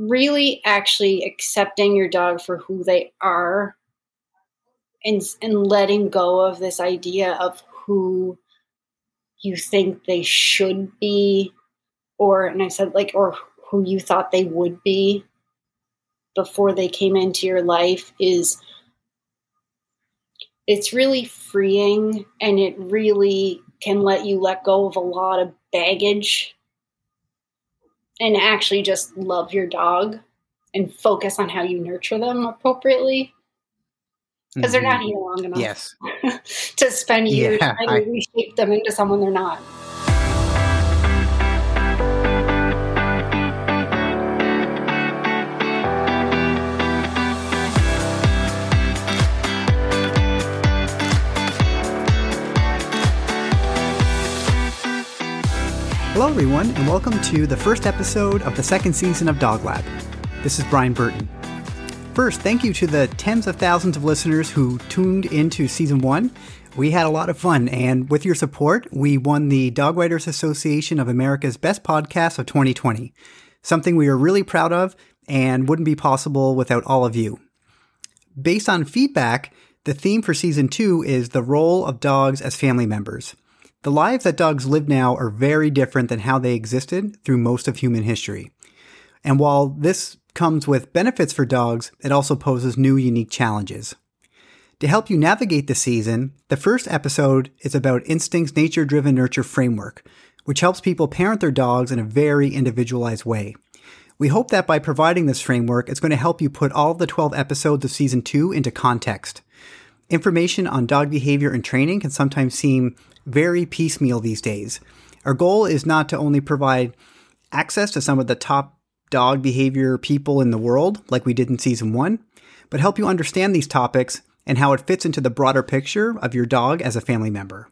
really actually accepting your dog for who they are and and letting go of this idea of who you think they should be or and I said like or who you thought they would be before they came into your life is it's really freeing and it really can let you let go of a lot of baggage and actually just love your dog and focus on how you nurture them appropriately because mm-hmm. they're not here long enough yes. to spend years yeah, trying I, to reshape them into someone they're not. Hello, everyone, and welcome to the first episode of the second season of Dog Lab. This is Brian Burton. First, thank you to the tens of thousands of listeners who tuned into season one. We had a lot of fun, and with your support, we won the Dog Writers Association of America's Best Podcast of 2020, something we are really proud of and wouldn't be possible without all of you. Based on feedback, the theme for season two is the role of dogs as family members. The lives that dogs live now are very different than how they existed through most of human history. And while this comes with benefits for dogs, it also poses new unique challenges. To help you navigate the season, the first episode is about Instinct's nature driven nurture framework, which helps people parent their dogs in a very individualized way. We hope that by providing this framework, it's going to help you put all the 12 episodes of season 2 into context. Information on dog behavior and training can sometimes seem very piecemeal these days. Our goal is not to only provide access to some of the top dog behavior people in the world, like we did in season one, but help you understand these topics and how it fits into the broader picture of your dog as a family member.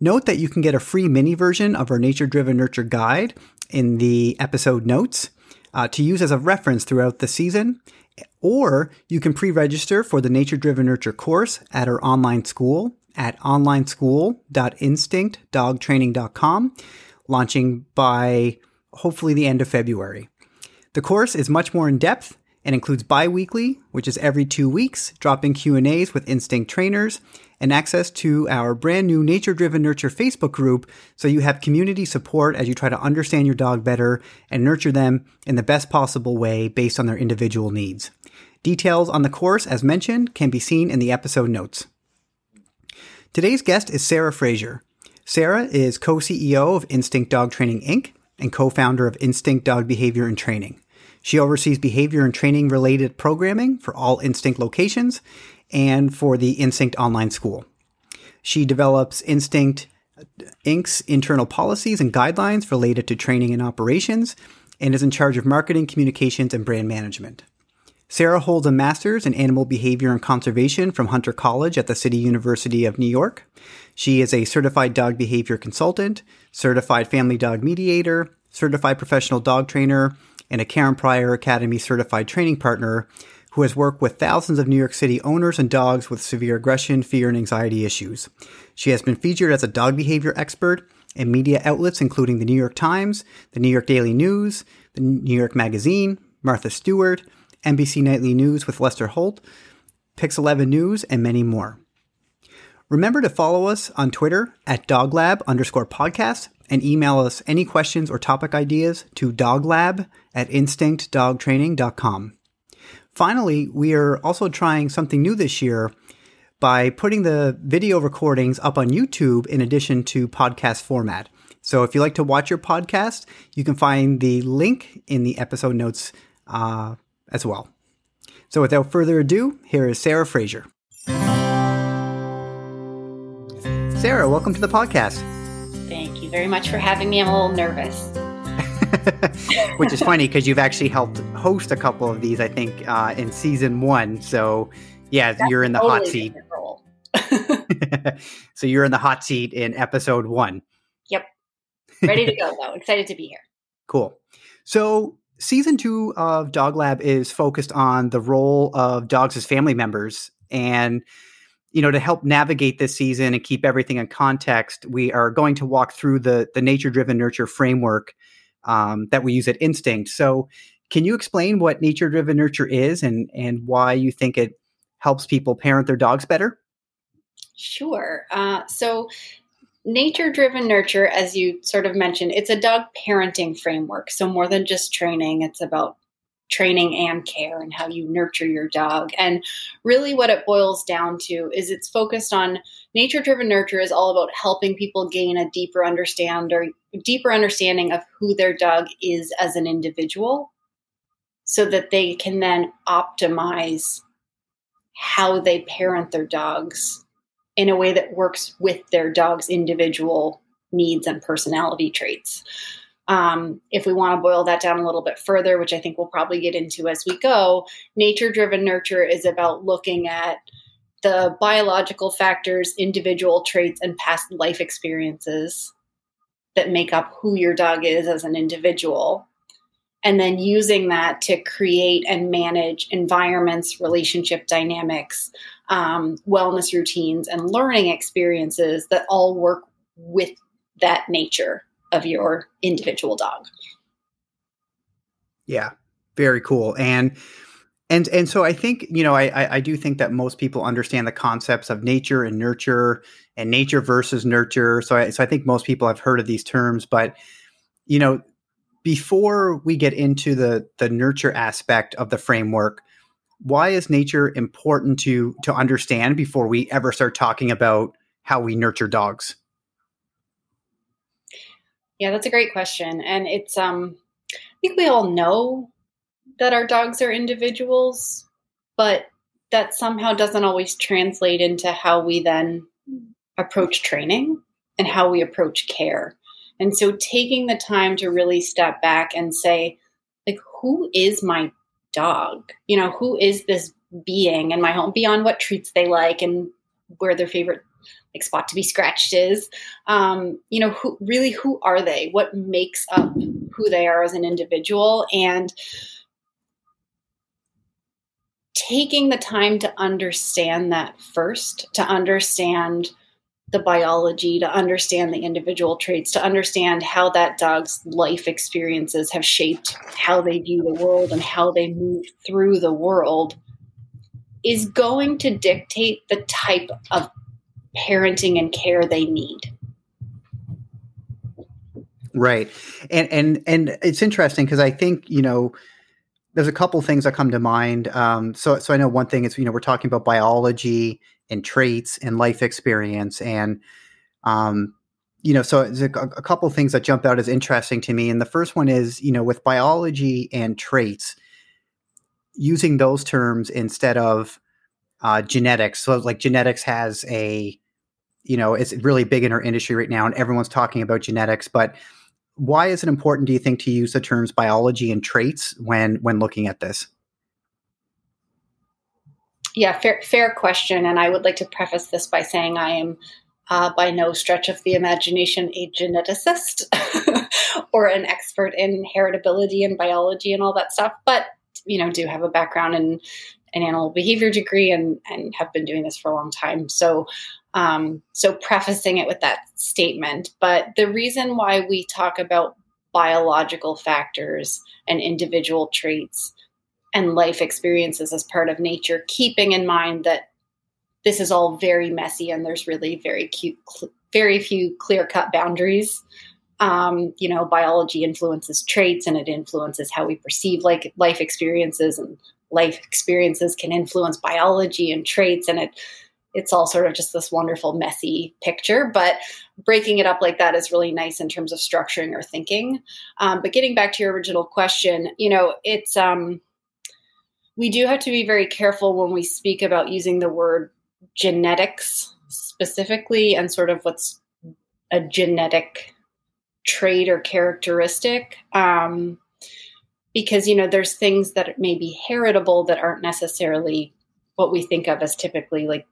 Note that you can get a free mini version of our Nature Driven Nurture guide in the episode notes uh, to use as a reference throughout the season, or you can pre register for the Nature Driven Nurture course at our online school at onlineschool.instinctdogtraining.com, launching by hopefully the end of February. The course is much more in depth and includes bi-weekly, which is every two weeks, drop-in Q&As with Instinct trainers, and access to our brand new Nature Driven Nurture Facebook group so you have community support as you try to understand your dog better and nurture them in the best possible way based on their individual needs. Details on the course, as mentioned, can be seen in the episode notes. Today's guest is Sarah Fraser. Sarah is co-CEO of Instinct Dog Training Inc and co founder of Instinct Dog Behavior and Training. She oversees behavior and training related programming for all Instinct locations and for the Instinct Online School. She develops Instinct uh, Inc.'s internal policies and guidelines related to training and operations and is in charge of marketing, communications, and brand management. Sarah holds a master's in animal behavior and conservation from Hunter College at the City University of New York. She is a certified dog behavior consultant, certified family dog mediator, certified professional dog trainer, and a Karen Pryor Academy certified training partner who has worked with thousands of New York City owners and dogs with severe aggression, fear, and anxiety issues. She has been featured as a dog behavior expert in media outlets including the New York Times, the New York Daily News, the New York Magazine, Martha Stewart, NBC Nightly News with Lester Holt, Pix 11 News, and many more. Remember to follow us on Twitter at doglab underscore podcast and email us any questions or topic ideas to doglab at instinctdogtraining.com. Finally, we are also trying something new this year by putting the video recordings up on YouTube in addition to podcast format. So if you like to watch your podcast, you can find the link in the episode notes uh, as well. So without further ado, here is Sarah Fraser. Sarah, welcome to the podcast. Thank you very much for having me. I'm a little nervous. Which is funny because you've actually helped host a couple of these, I think, uh, in season one. So, yeah, That's you're in the totally hot seat. so, you're in the hot seat in episode one. Yep. Ready to go, though. Excited to be here. Cool. So, season two of Dog Lab is focused on the role of dogs as family members. And, you know, to help navigate this season and keep everything in context, we are going to walk through the, the nature driven nurture framework um, that we use at Instinct. So, can you explain what nature driven nurture is and and why you think it helps people parent their dogs better? Sure. Uh, so nature driven nurture, as you sort of mentioned, it's a dog parenting framework. So more than just training, it's about training and care and how you nurture your dog. And really, what it boils down to is it's focused on nature driven nurture is all about helping people gain a deeper understand or deeper understanding of who their dog is as an individual so that they can then optimize how they parent their dogs in a way that works with their dog's individual needs and personality traits. Um, if we want to boil that down a little bit further, which I think we'll probably get into as we go, nature driven nurture is about looking at the biological factors, individual traits, and past life experiences that make up who your dog is as an individual. And then using that to create and manage environments, relationship dynamics, um, wellness routines, and learning experiences that all work with that nature of your individual dog. Yeah, very cool. And and and so I think you know I I do think that most people understand the concepts of nature and nurture and nature versus nurture. So I so I think most people have heard of these terms, but you know before we get into the the nurture aspect of the framework, why is nature important to to understand before we ever start talking about how we nurture dogs? Yeah, that's a great question. And it's um I think we all know that our dogs are individuals, but that somehow doesn't always translate into how we then approach training and how we approach care. And so taking the time to really step back and say, like, who is my dog? You know, who is this being in my home beyond what treats they like and where their favorite like spot to be scratched is? Um, you know who really who are they? What makes up who they are as an individual? And taking the time to understand that first to understand the biology to understand the individual traits to understand how that dog's life experiences have shaped how they view the world and how they move through the world is going to dictate the type of parenting and care they need. Right. And and and it's interesting because I think, you know, there's a couple things that come to mind. Um, so so I know one thing is, you know, we're talking about biology and traits and life experience and um you know, so a, a couple things that jump out as interesting to me. And the first one is, you know, with biology and traits, using those terms instead of uh, genetics. So, like, genetics has a you know, it's really big in our industry right now, and everyone's talking about genetics. But why is it important, do you think, to use the terms biology and traits when when looking at this? Yeah, fair fair question, and I would like to preface this by saying I am uh, by no stretch of the imagination a geneticist or an expert in heritability and biology and all that stuff, but you know, do have a background in an animal behavior degree and and have been doing this for a long time. So um, so prefacing it with that statement. But the reason why we talk about biological factors and individual traits and life experiences as part of nature, keeping in mind that this is all very messy and there's really very cute, very few clear cut boundaries. Um, you know, biology influences traits and it influences how we perceive like life experiences and life experiences can influence biology and traits and it it's all sort of just this wonderful messy picture but breaking it up like that is really nice in terms of structuring or thinking um, but getting back to your original question you know it's um, we do have to be very careful when we speak about using the word genetics specifically and sort of what's a genetic trait or characteristic um, because you know there's things that may be heritable that aren't necessarily what we think of as typically like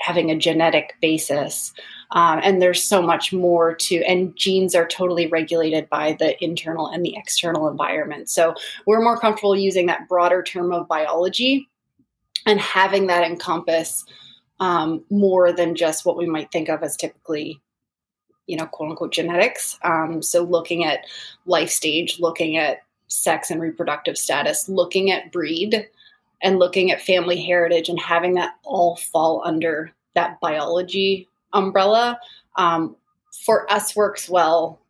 having a genetic basis. Um, and there's so much more to, and genes are totally regulated by the internal and the external environment. So we're more comfortable using that broader term of biology and having that encompass um, more than just what we might think of as typically, you know, quote unquote genetics. Um, so looking at life stage, looking at sex and reproductive status, looking at breed and looking at family heritage and having that all fall under that biology umbrella um, for us works well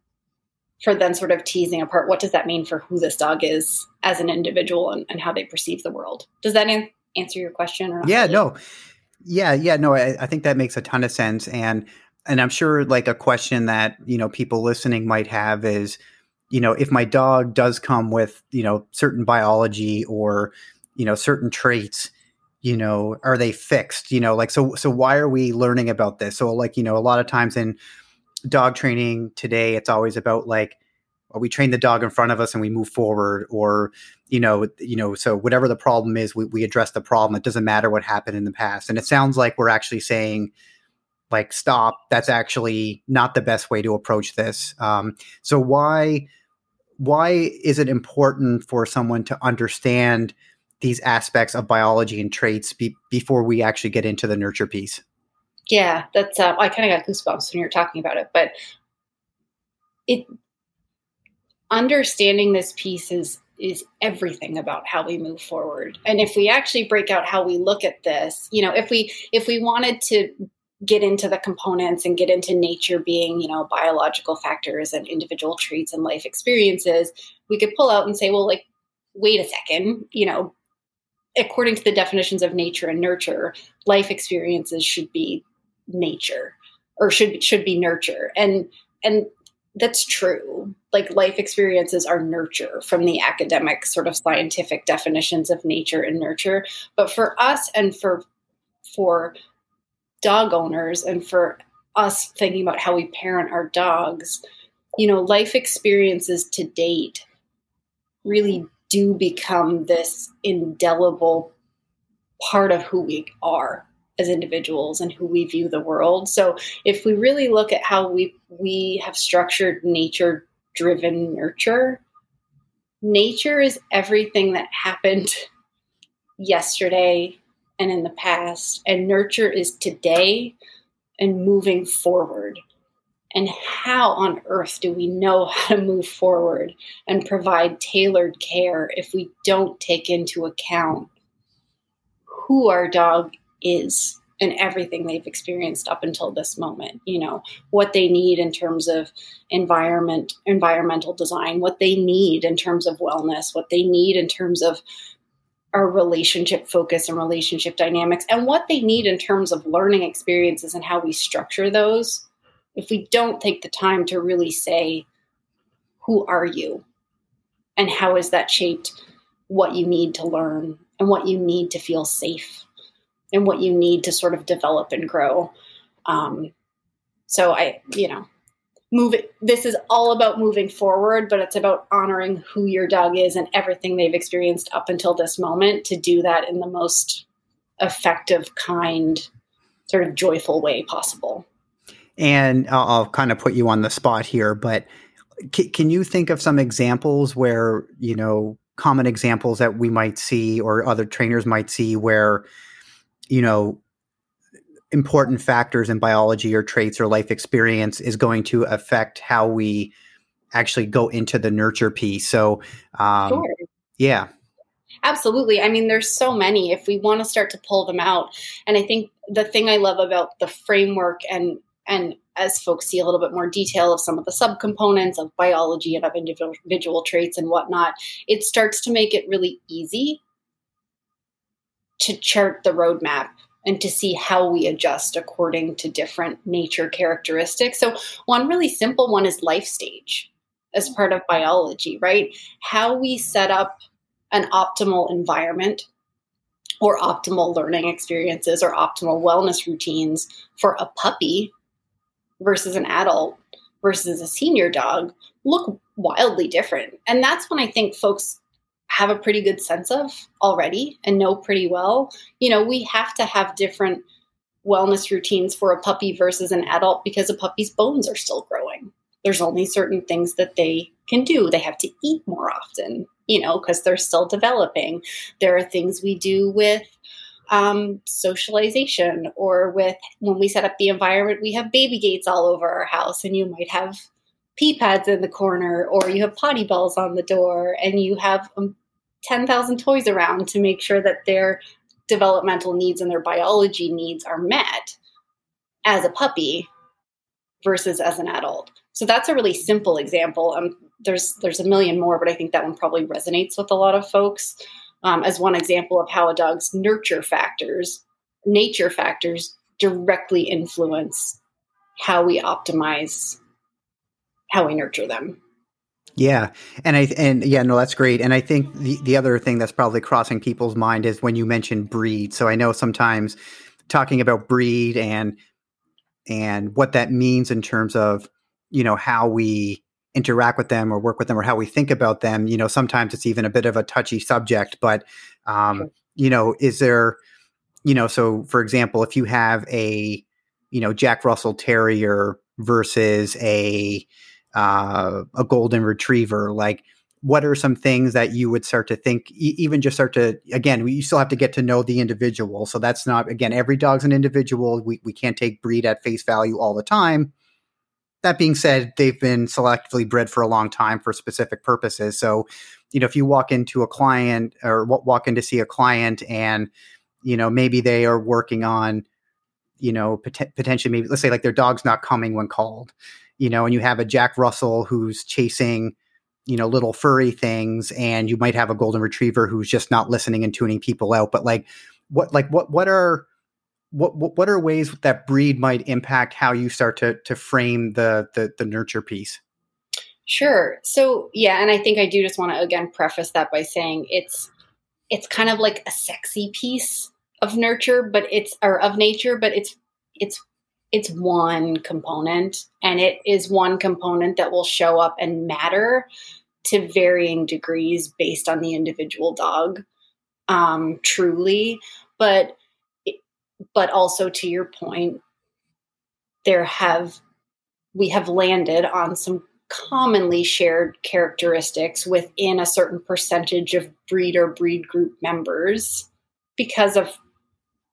for then sort of teasing apart what does that mean for who this dog is as an individual and, and how they perceive the world. Does that an- answer your question? Or yeah, really? no. Yeah, yeah, no, I, I think that makes a ton of sense. And and I'm sure like a question that, you know, people listening might have is, you know, if my dog does come with, you know, certain biology or, you know, certain traits, you know, are they fixed? You know, like so so why are we learning about this? So like, you know, a lot of times in dog training today, it's always about like, we train the dog in front of us and we move forward or you know you know so whatever the problem is we, we address the problem it doesn't matter what happened in the past and it sounds like we're actually saying like stop that's actually not the best way to approach this um, so why why is it important for someone to understand these aspects of biology and traits be, before we actually get into the nurture piece yeah, that's. Uh, I kind of got goosebumps when you were talking about it, but it understanding this piece is is everything about how we move forward. And if we actually break out how we look at this, you know, if we if we wanted to get into the components and get into nature being, you know, biological factors and individual traits and life experiences, we could pull out and say, well, like, wait a second, you know, according to the definitions of nature and nurture, life experiences should be nature or should should be nurture. And and that's true. Like life experiences are nurture from the academic sort of scientific definitions of nature and nurture. But for us and for for dog owners and for us thinking about how we parent our dogs you know life experiences to date really do become this indelible part of who we are as individuals and who we view the world. So if we really look at how we we have structured nature driven nurture, nature is everything that happened yesterday and in the past and nurture is today and moving forward. And how on earth do we know how to move forward and provide tailored care if we don't take into account who our dog is and everything they've experienced up until this moment you know what they need in terms of environment environmental design what they need in terms of wellness what they need in terms of our relationship focus and relationship dynamics and what they need in terms of learning experiences and how we structure those if we don't take the time to really say who are you and how has that shaped what you need to learn and what you need to feel safe and what you need to sort of develop and grow. Um, so I, you know, move it. This is all about moving forward, but it's about honoring who your dog is and everything they've experienced up until this moment to do that in the most effective, kind, sort of joyful way possible. And I'll, I'll kind of put you on the spot here, but c- can you think of some examples where, you know, common examples that we might see or other trainers might see where you know important factors in biology or traits or life experience is going to affect how we actually go into the nurture piece? So um, sure. yeah. Absolutely. I mean there's so many. If we want to start to pull them out and i think the thing i love about the framework and and as folks see a little bit more detail of some of the subcomponents of biology and of individual, traits and whatnot it starts to make it really easy to chart the roadmap and to see how we adjust according to different nature characteristics. So, one really simple one is life stage as part of biology, right? How we set up an optimal environment or optimal learning experiences or optimal wellness routines for a puppy versus an adult versus a senior dog look wildly different. And that's when I think folks have a pretty good sense of already and know pretty well. You know, we have to have different wellness routines for a puppy versus an adult because a puppy's bones are still growing. There's only certain things that they can do. They have to eat more often, you know, because they're still developing. There are things we do with um, socialization or with when we set up the environment, we have baby gates all over our house, and you might have pee pads in the corner or you have potty bells on the door and you have um, 10,000 toys around to make sure that their developmental needs and their biology needs are met as a puppy versus as an adult. So that's a really simple example. Um, there's there's a million more, but I think that one probably resonates with a lot of folks um, as one example of how a dog's nurture factors, nature factors, directly influence how we optimize how we nurture them. Yeah, and I and yeah, no, that's great. And I think the the other thing that's probably crossing people's mind is when you mention breed. So I know sometimes talking about breed and and what that means in terms of you know how we interact with them or work with them or how we think about them you know sometimes it's even a bit of a touchy subject but um sure. you know is there you know so for example if you have a you know jack russell terrier versus a uh, a golden retriever like what are some things that you would start to think even just start to again you still have to get to know the individual so that's not again every dog's an individual we, we can't take breed at face value all the time that being said they've been selectively bred for a long time for specific purposes. So you know if you walk into a client or walk in to see a client and you know maybe they are working on you know pot- potentially maybe let's say like their dog's not coming when called you know and you have a jack russell who's chasing you know little furry things and you might have a golden retriever who's just not listening and tuning people out. But like what like what what are what what what are ways that breed might impact how you start to to frame the the, the nurture piece? Sure. So yeah and i think i do just want to again preface that by saying it's it's kind of like a sexy piece of nurture but it's or of nature but it's it's it's one component and it is one component that will show up and matter to varying degrees based on the individual dog um, truly. But but also to your point there have we have landed on some commonly shared characteristics within a certain percentage of breed or breed group members because of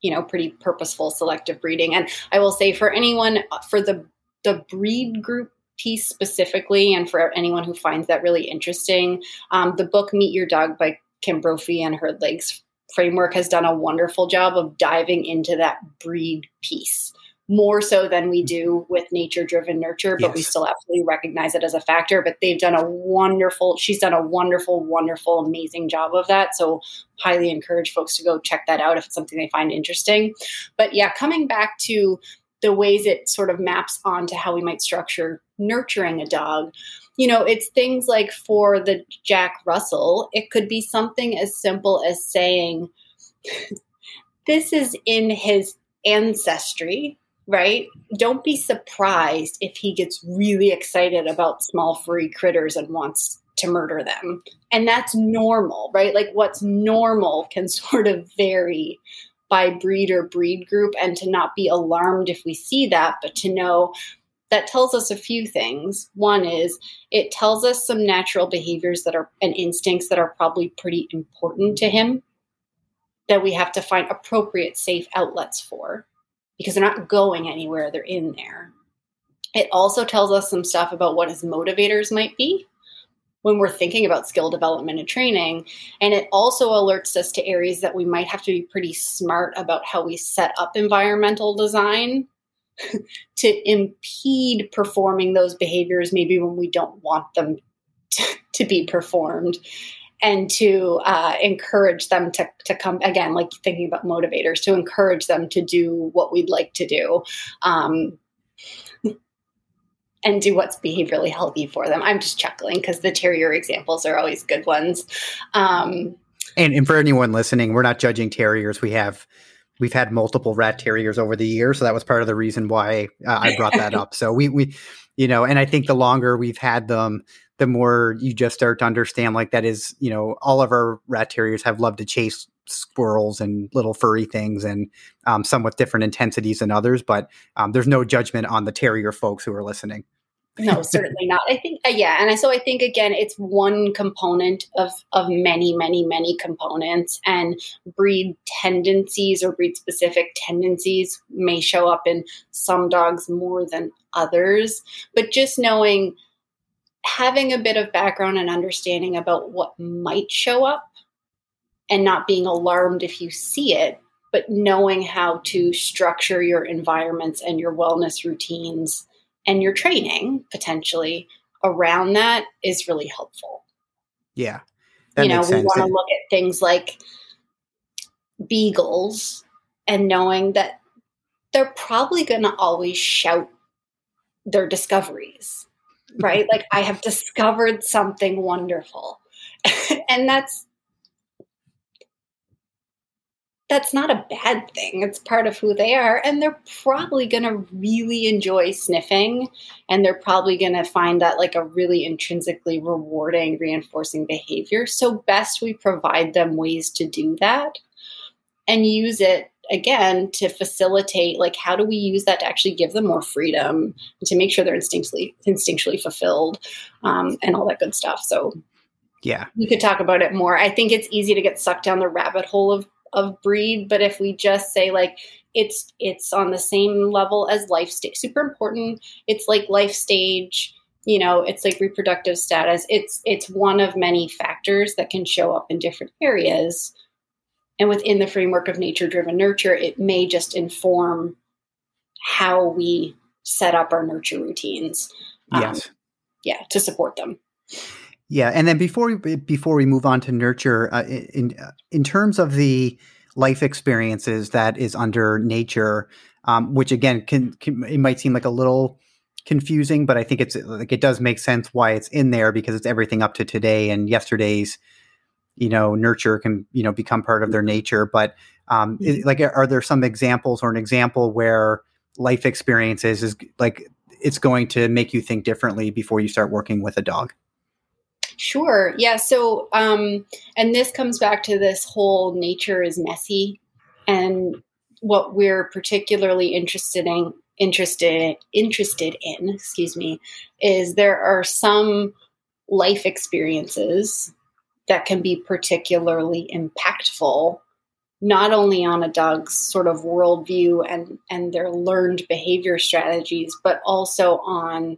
you know pretty purposeful selective breeding. And i will say for anyone for the the breed group piece specifically, and for anyone who finds that really interesting, um, the book Meet Your Dog by Kim Brophy and her Legs framework has done a wonderful job of diving into that breed piece more so than we do with nature driven nurture, but yes. we still absolutely recognize it as a factor. But they've done a wonderful, she's done a wonderful, wonderful, amazing job of that. So, highly encourage folks to go check that out if it's something they find interesting. But yeah, coming back to the ways it sort of maps onto how we might structure nurturing a dog. You know, it's things like for the Jack Russell, it could be something as simple as saying, This is in his ancestry, right? Don't be surprised if he gets really excited about small furry critters and wants to murder them. And that's normal, right? Like what's normal can sort of vary by breed or breed group and to not be alarmed if we see that, but to know that tells us a few things. One is it tells us some natural behaviors that are and instincts that are probably pretty important to him that we have to find appropriate safe outlets for because they're not going anywhere, they're in there. It also tells us some stuff about what his motivators might be when we're thinking about skill development and training. And it also alerts us to areas that we might have to be pretty smart about how we set up environmental design to impede performing those behaviors, maybe when we don't want them to, to be performed. And to uh, encourage them to, to come again, like thinking about motivators, to encourage them to do what we'd like to do. Um, and do what's behaviorally healthy for them. I'm just chuckling because the terrier examples are always good ones. Um, and, and for anyone listening, we're not judging terriers. We have we've had multiple rat terriers over the years, so that was part of the reason why uh, I brought that up. So we we you know, and I think the longer we've had them, the more you just start to understand like that is you know all of our rat terriers have loved to chase squirrels and little furry things and um, some with different intensities than others but um, there's no judgment on the terrier folks who are listening no certainly not. I think uh, yeah and so i think again it's one component of of many many many components and breed tendencies or breed specific tendencies may show up in some dogs more than others but just knowing having a bit of background and understanding about what might show up and not being alarmed if you see it, but knowing how to structure your environments and your wellness routines and your training potentially around that is really helpful. Yeah. you know, we want to look at things like beagles and knowing that they're probably going to always shout their discoveries, right? like, I have discovered something wonderful. and that's that's not a bad thing. It's part of who they are. And they're probably going to really enjoy sniffing. And they're probably going to find that like a really intrinsically rewarding, reinforcing behavior. So, best we provide them ways to do that and use it again to facilitate like how do we use that to actually give them more freedom to make sure they're instinctually instinctually fulfilled um, and all that good stuff so yeah we could talk about it more i think it's easy to get sucked down the rabbit hole of of breed but if we just say like it's it's on the same level as life stage super important. It's like life stage you know it's like reproductive status. It's it's one of many factors that can show up in different areas. And within the framework of nature driven nurture it may just inform how we set up our nurture routines um, yes. yeah to support them yeah, and then before we before we move on to nurture, uh, in in terms of the life experiences that is under nature, um, which again can, can, it might seem like a little confusing, but I think it's like it does make sense why it's in there because it's everything up to today and yesterday's. You know, nurture can you know become part of their nature, but um, is, like, are there some examples or an example where life experiences is like it's going to make you think differently before you start working with a dog? Sure. Yeah. So, um, and this comes back to this whole nature is messy, and what we're particularly interested in interested interested in excuse me is there are some life experiences that can be particularly impactful not only on a dog's sort of worldview and and their learned behavior strategies but also on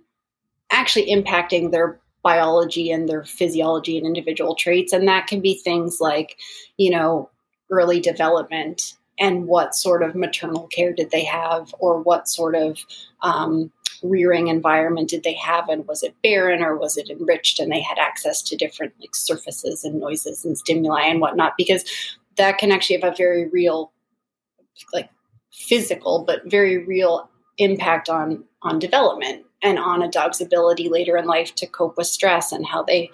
actually impacting their biology and their physiology and individual traits. And that can be things like, you know, early development and what sort of maternal care did they have or what sort of um, rearing environment did they have and was it barren or was it enriched and they had access to different like surfaces and noises and stimuli and whatnot because that can actually have a very real like physical but very real impact on on development and on a dog's ability later in life to cope with stress and how they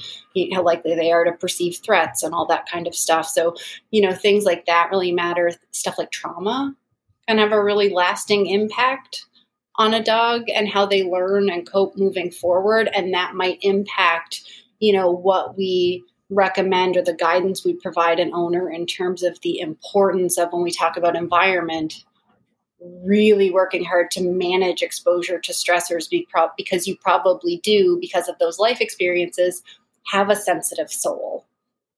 how likely they are to perceive threats and all that kind of stuff. So you know things like that really matter. Stuff like trauma can have a really lasting impact on a dog and how they learn and cope moving forward. And that might impact you know what we recommend or the guidance we provide an owner in terms of the importance of when we talk about environment really working hard to manage exposure to stressors because you probably do because of those life experiences have a sensitive soul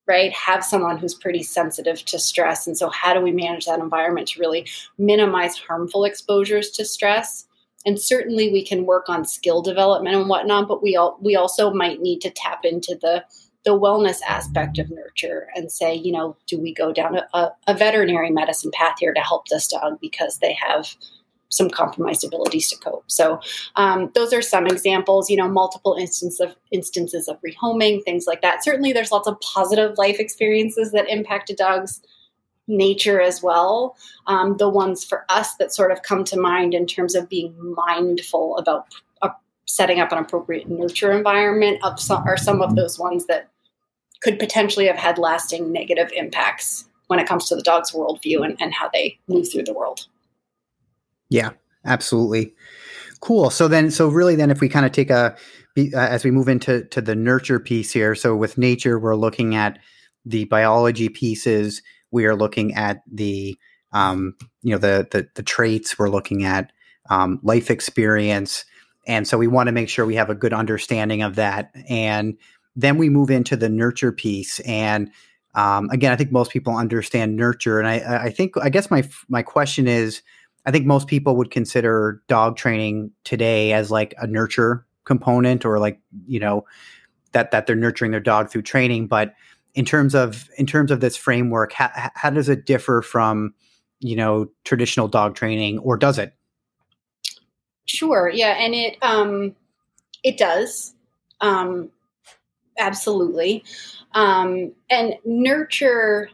right? Have someone who's pretty sensitive to stress. And so how do we manage that environment to really minimize harmful exposures to stress? And certainly we can work on skill development and whatnot but we all we also might need to tap into the the wellness aspect of nurture and say, you know, do we go down a, a, veterinary medicine path here to help this dog because they have some compromised abilities to cope. So um, those are some examples. You know, multiple instances of instances of rehoming, things like that. Certainly, there's lots of positive life experiences that impact a dog's nature as well. Um, the ones for us that sort of come to mind in terms of being mindful about uh, setting up an appropriate nurture environment some, are some of those ones that could potentially have had lasting negative impacts when it comes to the dog's worldview and, and how they move through the world. Yeah, absolutely. Cool. So then, so really, then, if we kind of take a uh, as we move into to the nurture piece here. So with nature, we're looking at the biology pieces. We are looking at the um, you know the, the the traits. We're looking at um, life experience, and so we want to make sure we have a good understanding of that. And then we move into the nurture piece and um, again i think most people understand nurture and I, I think i guess my my question is i think most people would consider dog training today as like a nurture component or like you know that that they're nurturing their dog through training but in terms of in terms of this framework how, how does it differ from you know traditional dog training or does it? Sure yeah and it um it does. Um absolutely. Um and nurture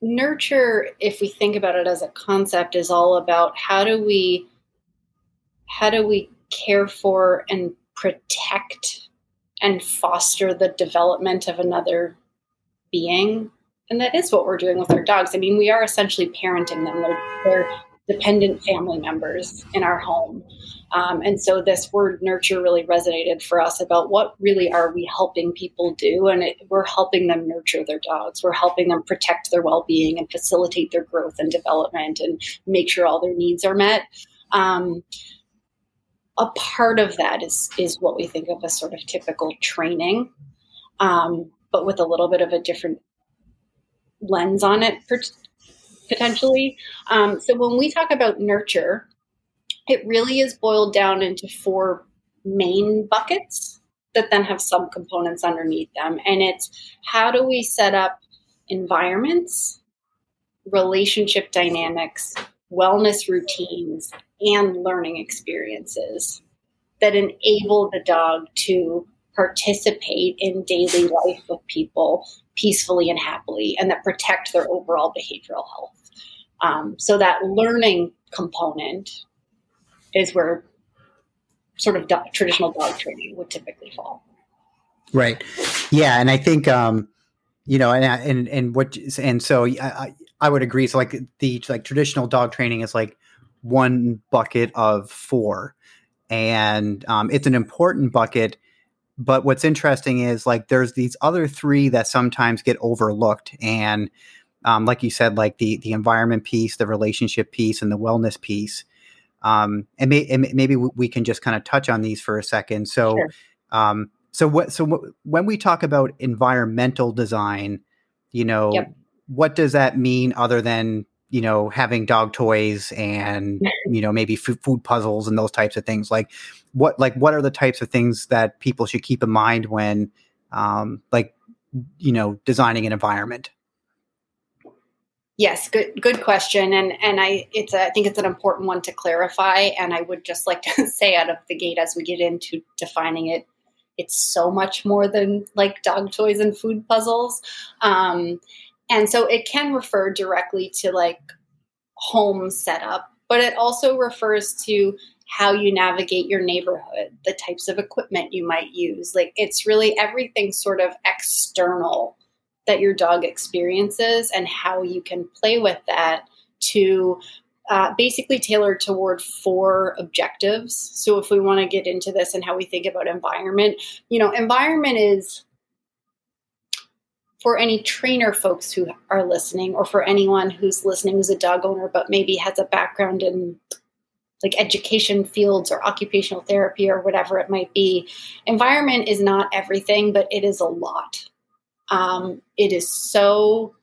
nurture if we think about it as a concept is all about how do we how do we care for and protect and foster the development of another being? And that is what we're doing with our dogs. I mean we are essentially parenting them. They're, they're dependent family members in our home. Um, and so this word nurture really resonated for us about what really are we helping people do? And it, we're helping them nurture their dogs. We're helping them protect their well-being and facilitate their growth and development and make sure all their needs are met. Um, a part of that is is what we think of as sort of typical training, um, but with a little bit of a different lens on it, potentially. Um, so when we talk about nurture, it really is boiled down into four main buckets that then have subcomponents underneath them, and it's how do we set up environments, relationship dynamics, wellness routines, and learning experiences that enable the dog to participate in daily life with people peacefully and happily and that protect their overall behavioral health. Um, so that learning component is where sort of traditional dog training would typically fall. Right. Yeah, and I think um, you know, and and and what and so I I would agree. So like the like traditional dog training is like one bucket of four, and um, it's an important bucket. But what's interesting is like there's these other three that sometimes get overlooked, and um, like you said, like the the environment piece, the relationship piece, and the wellness piece. Um, and, may, and, maybe we can just kind of touch on these for a second. So, sure. um, so what? So when we talk about environmental design, you know, yep. what does that mean other than you know having dog toys and you know maybe f- food puzzles and those types of things like what like what are the types of things that people should keep in mind when um like you know designing an environment yes good good question. And and i it's a, I think it's an important one to clarify. And i would just like to say out of the gate as we get into defining it it's so much more than like dog toys and food puzzles. Um and so it can refer directly to like home setup, but it also refers to how you navigate your neighborhood, the types of equipment you might use. Like it's really everything sort of external that your dog experiences and how you can play with that to uh, basically tailor toward four objectives. So if we want to get into this and how we think about environment, you know, environment is for any trainer folks who are listening, or for anyone who's listening who's a dog owner but maybe has a background in like education fields or occupational therapy or whatever it might be, environment is not everything, but it is a lot. Um, it is so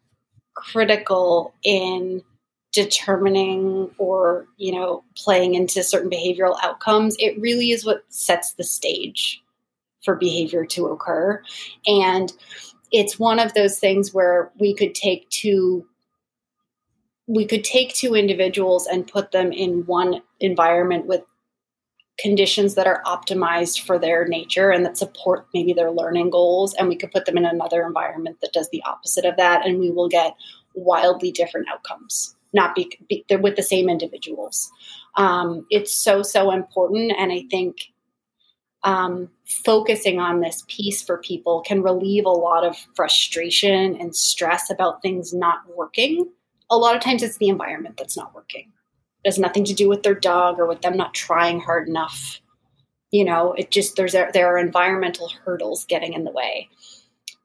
critical in determining or you know playing into certain behavioral outcomes. It really is what sets the stage for behavior to occur. And it's one of those things where we could take two we could take two individuals and put them in one environment with conditions that are optimized for their nature and that support maybe their learning goals and we could put them in another environment that does the opposite of that and we will get wildly different outcomes not be, be with the same individuals um, it's so so important and i think um, focusing on this piece for people can relieve a lot of frustration and stress about things not working. A lot of times it's the environment that's not working. Has nothing to do with their dog or with them not trying hard enough. You know, it just there's there are environmental hurdles getting in the way.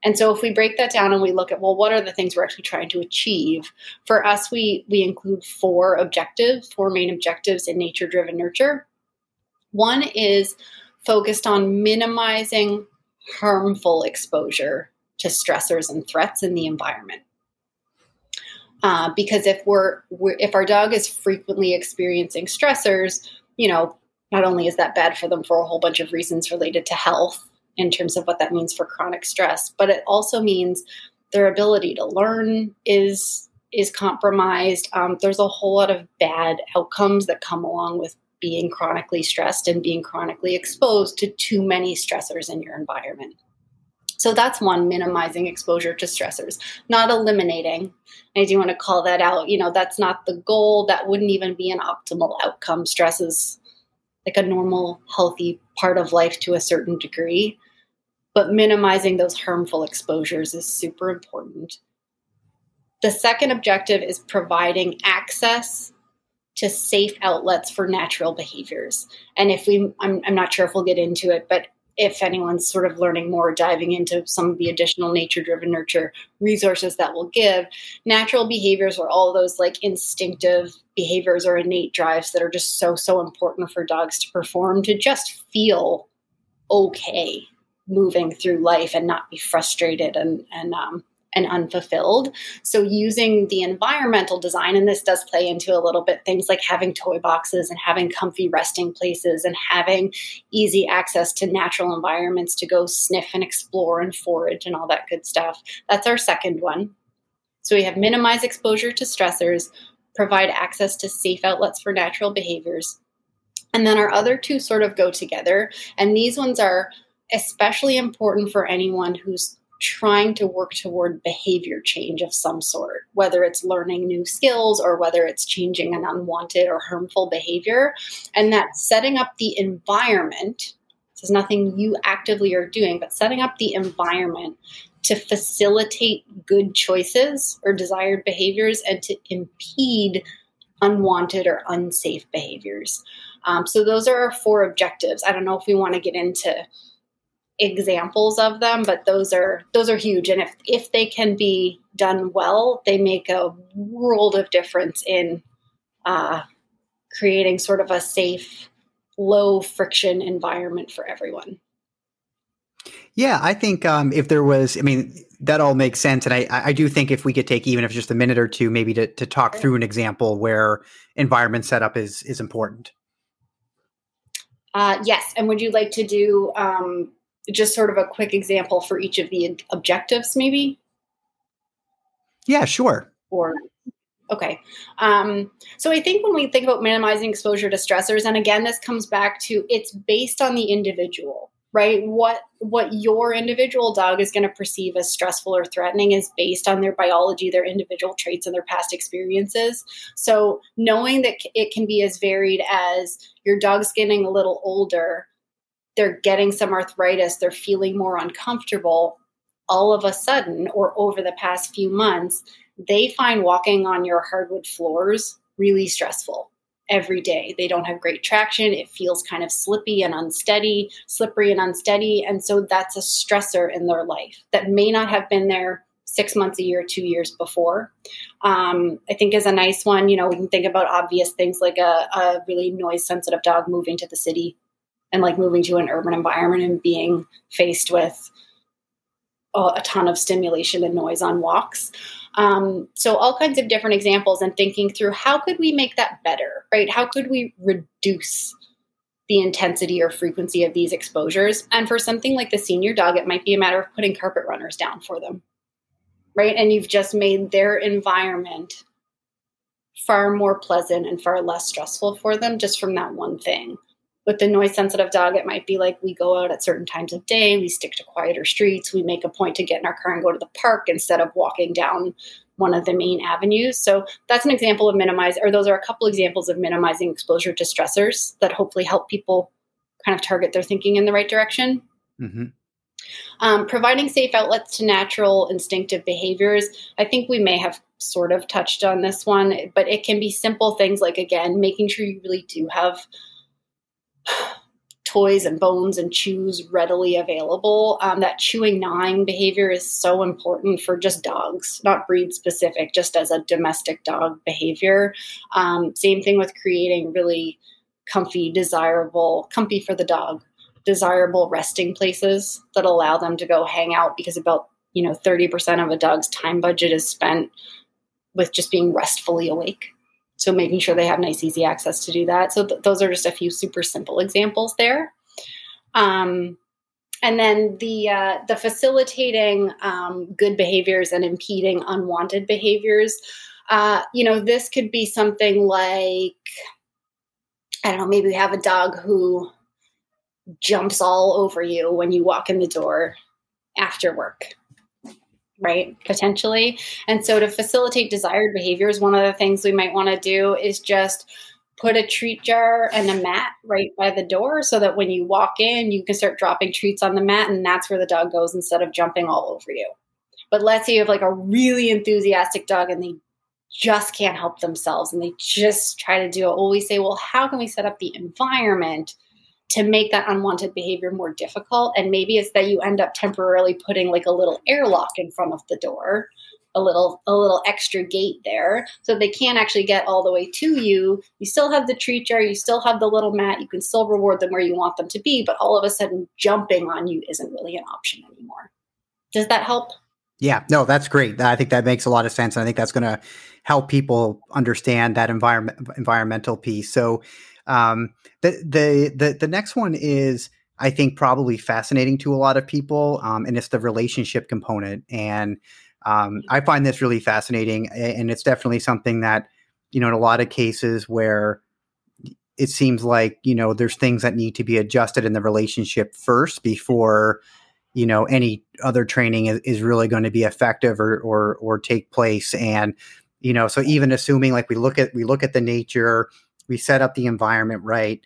And so if we break that down and we look at well what are the things we're actually trying to achieve? For us we we include four objectives, four main objectives in nature driven nurture. One is focused on minimizing harmful exposure to stressors and threats in the environment. Uh, because if we're, we're if our dog is frequently experiencing stressors, you know, not only is that bad for them for a whole bunch of reasons related to health in terms of what that means for chronic stress, but it also means their ability to learn is is compromised. Um, there's a whole lot of bad outcomes that come along with being chronically stressed and being chronically exposed to too many stressors in your environment. So that's one minimizing exposure to stressors, not eliminating. I do want to call that out. You know, that's not the goal. That wouldn't even be an optimal outcome. Stress is like a normal, healthy part of life to a certain degree. But minimizing those harmful exposures is super important. The second objective is providing access to safe outlets for natural behaviors. And if we, I'm, I'm not sure if we'll get into it, but if anyone's sort of learning more, diving into some of the additional nature driven nurture resources that we'll give, natural behaviors are all those like instinctive behaviors or innate drives that are just so, so important for dogs to perform to just feel okay moving through life and not be frustrated and, and um, and unfulfilled. So, using the environmental design, and this does play into a little bit things like having toy boxes and having comfy resting places and having easy access to natural environments to go sniff and explore and forage and all that good stuff. That's our second one. So, we have minimize exposure to stressors, provide access to safe outlets for natural behaviors. And then our other two sort of go together. And these ones are especially important for anyone who's trying to work toward behavior change of some sort, whether it's learning new skills or whether it's changing an unwanted or harmful behavior. And that setting up the environment, this is nothing you actively are doing, but setting up the environment to facilitate good choices or desired behaviors and to impede unwanted or unsafe behaviors. Um, so, those are our four objectives. I don't know if we want to get into examples of them but those are those are huge. And if if they can be done well they make a world of difference in uh, creating sort of a safe low friction environment for everyone. Yeah i think um, if there was i mean that all makes sense. And I, I do think if we could take even if just a minute or two maybe to, to talk through an example where environment setup is is important. Uh, yes. And would you like to do um, just sort of a quick example for each of the objectives, maybe? Yeah, sure. Or okay. Um, so I think when we think about minimizing exposure to stressors, and again, this comes back to it's based on the individual, right? What what your individual dog is going to perceive as stressful or threatening is based on their biology, their individual traits, and their past experiences. So knowing that it can be as varied as your dog's getting a little older they're getting some arthritis, they're feeling more uncomfortable, all of a sudden, or over the past few months, they find walking on your hardwood floors really stressful every day. They don't have great traction. It feels kind of slippy and unsteady, slippery and unsteady. And so that's a stressor in their life that may not have been there six months a year, two years before. Um, I think is a nice one. You know, we can think about obvious things like a, a really noise sensitive dog moving to the city and like moving to an urban environment and being faced with a ton of stimulation and noise on walks. Um, so all kinds of different examples and thinking through how could we make that better, right? How could we reduce the intensity or frequency of these exposures? And for something like the senior dog, it might be a matter of putting carpet runners down for them, right? And you've just made their environment far more pleasant and far less stressful for them just from that one thing with the noise sensitive dog, it might be like we go out at certain times of day, we stick to quieter streets, we make a point to get in our car and go to the park instead of walking down one of the main avenues. So that's an example of minimize, or those are a couple examples of minimizing exposure to stressors that hopefully help people kind of target their thinking in the right direction. Mm-hmm. Um, providing safe outlets to natural instinctive behaviors. I think we may have sort of touched on this one, but it can be simple things like, again, making sure you really do have toys and bones and chews readily available. Um, that chewing gnawing behavior is so important for just dogs, not breed specific, just as a domestic dog behavior. Um, same thing with creating really comfy, desirable, comfy for the dog, desirable resting places that allow them to go hang out because about you know 30% of a dog's time budget is spent with just being restfully awake So making sure they have nice, easy access to do that. So th- those are just a few super simple examples there. Um, and then the uh, the facilitating um, good behaviors and impeding unwanted behaviors. Uh, you know, this could be something like I don't know. Maybe we have a dog who jumps all over you when you walk in the door after work right potentially and so to facilitate desired behaviors one of the things we might want to do is just put a treat jar and a mat right by the door so that when you walk in, you can start dropping treats on the mat and that's where the dog goes instead of jumping all over you. But let's say you have like a really enthusiastic dog and they just can't help themselves and they just try to do it. Well, we say, well, how can we set up the environment to make that unwanted behavior more difficult? And maybe it's that you end up temporarily putting like a little airlock in front of the door a little a little extra gate there. So they can't actually get all the way to you. You still have the treat jar you still have the little mat you can still reward them where you want them to be but all of a sudden jumping on you isn't really an option anymore. Does that help? Yeah. No that's great. I think that makes a lot of sense and i think that's going to help people understand that environment environmental piece. So um, the, the the the next one is I think probably fascinating to a lot of people, um, and it's the relationship component. And um, I find this really fascinating, and it's definitely something that you know in a lot of cases where it seems like you know there's things that need to be adjusted in the relationship first before you know any other training is, is really going to be effective or, or or take place and you know so even assuming like we look at we look at the nature we set up the environment right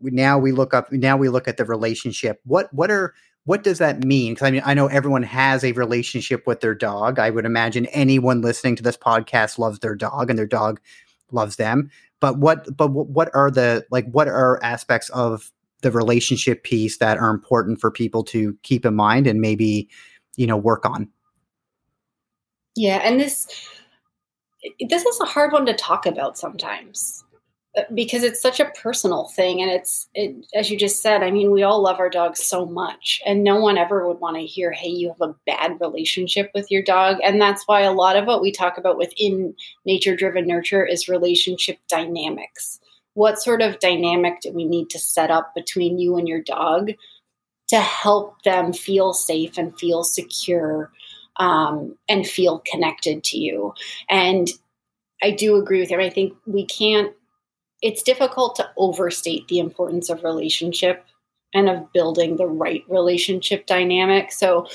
we, now we look up now we look at the relationship what what are what does that mean? Because I mean, I know everyone has a relationship with their dog. I would imagine anyone listening to this podcast loves their dog, and their dog loves them. But what, but what are the like? What are aspects of the relationship piece that are important for people to keep in mind and maybe, you know, work on? Yeah, and this this is a hard one to talk about sometimes because it's such a personal thing and it's it, as you just said i mean we all love our dogs so much and no one ever would want to hear hey you have a bad relationship with your dog and that's why a lot of what we talk about within nature driven nurture is relationship dynamics. What sort of dynamic do we need to set up between you and your dog to help them feel safe and feel secure um, and feel connected to you? And i do agree with him i think we can't it's difficult to overstate the importance of relationship and of building the right relationship dynamic. So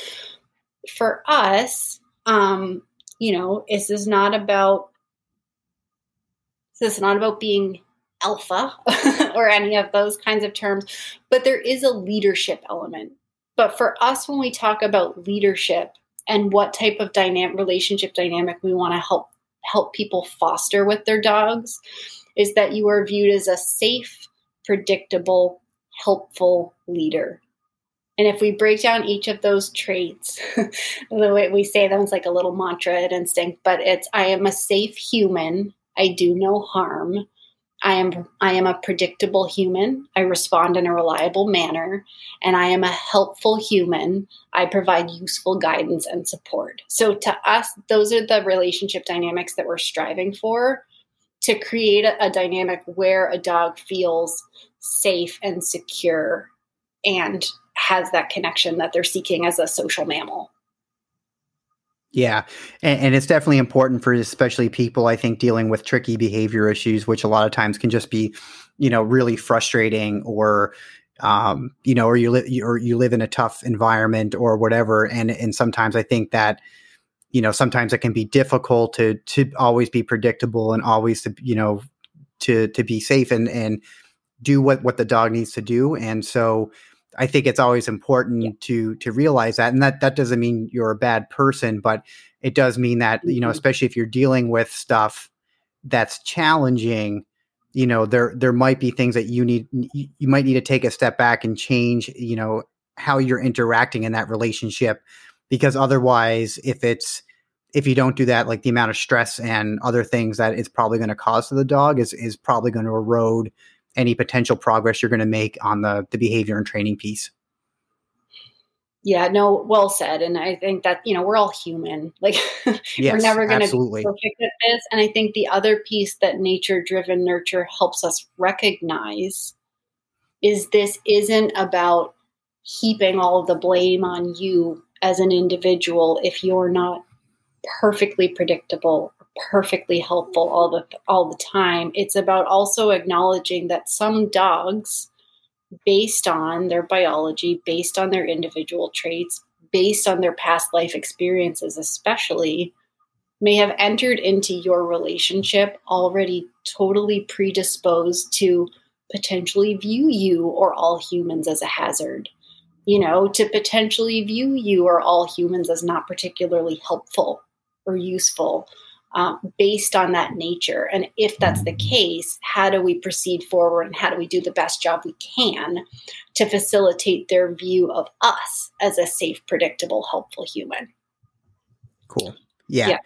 for us, um, you know, this is not about this is not about being alpha or any of those kinds of terms, but there is a leadership element. But for us, when we talk about leadership and what type of dynamic relationship dynamic we want to help help people foster with their dogs, is that you are viewed as a safe, predictable, helpful leader. And if we break down each of those traits, the way we say them is like a little mantra at instinct, but it's I am a safe human, I do no harm. I am I am a predictable human. I respond in a reliable manner, and I am a helpful human. I provide useful guidance and support. So to us, those are the relationship dynamics that we're striving for to create a, a dynamic where a dog feels safe and secure and has that connection that they're seeking as a social mammal. Yeah, and, and, it's definitely important for especially people I think dealing with tricky behavior issues, which a lot of times can just be, you know, really frustrating, or um, you know, or you live or you live in a tough environment or whatever, and and sometimes I think that you know sometimes it can be difficult to to always be predictable and always to you know to to be safe and and do what what the dog needs to do and so i think it's always important yeah. to to realize that and that that doesn't mean you're a bad person but it does mean that you know mm-hmm. especially if you're dealing with stuff that's challenging you know there there might be things that you need you might need to take a step back and change you know how you're interacting in that relationship because otherwise if it's if you don't do that like the amount of stress and other things that it's probably going to cause to the dog is is probably going to erode any potential progress you're going to make on the the behavior and training piece Yeah, no, well said. And I think that, you know, we're all human. Like Yes, we're never going to be perfect at this. And I think the other piece that nature driven nurture helps us recognize is this isn't about heaping all the blame on you as an individual if you're not perfectly predictable perfectly helpful all the all the time it's about also acknowledging that some dogs based on their biology based on their individual traits based on their past life experiences especially may have entered into your relationship already totally predisposed to potentially view you or all humans as a hazard you know to potentially view you or all humans as not particularly helpful or useful um, based on that nature. And if that's the case, how do we proceed forward and how do we do the best job we can to facilitate their view of us as a safe, predictable, helpful human? Cool. Yeah. Yeah.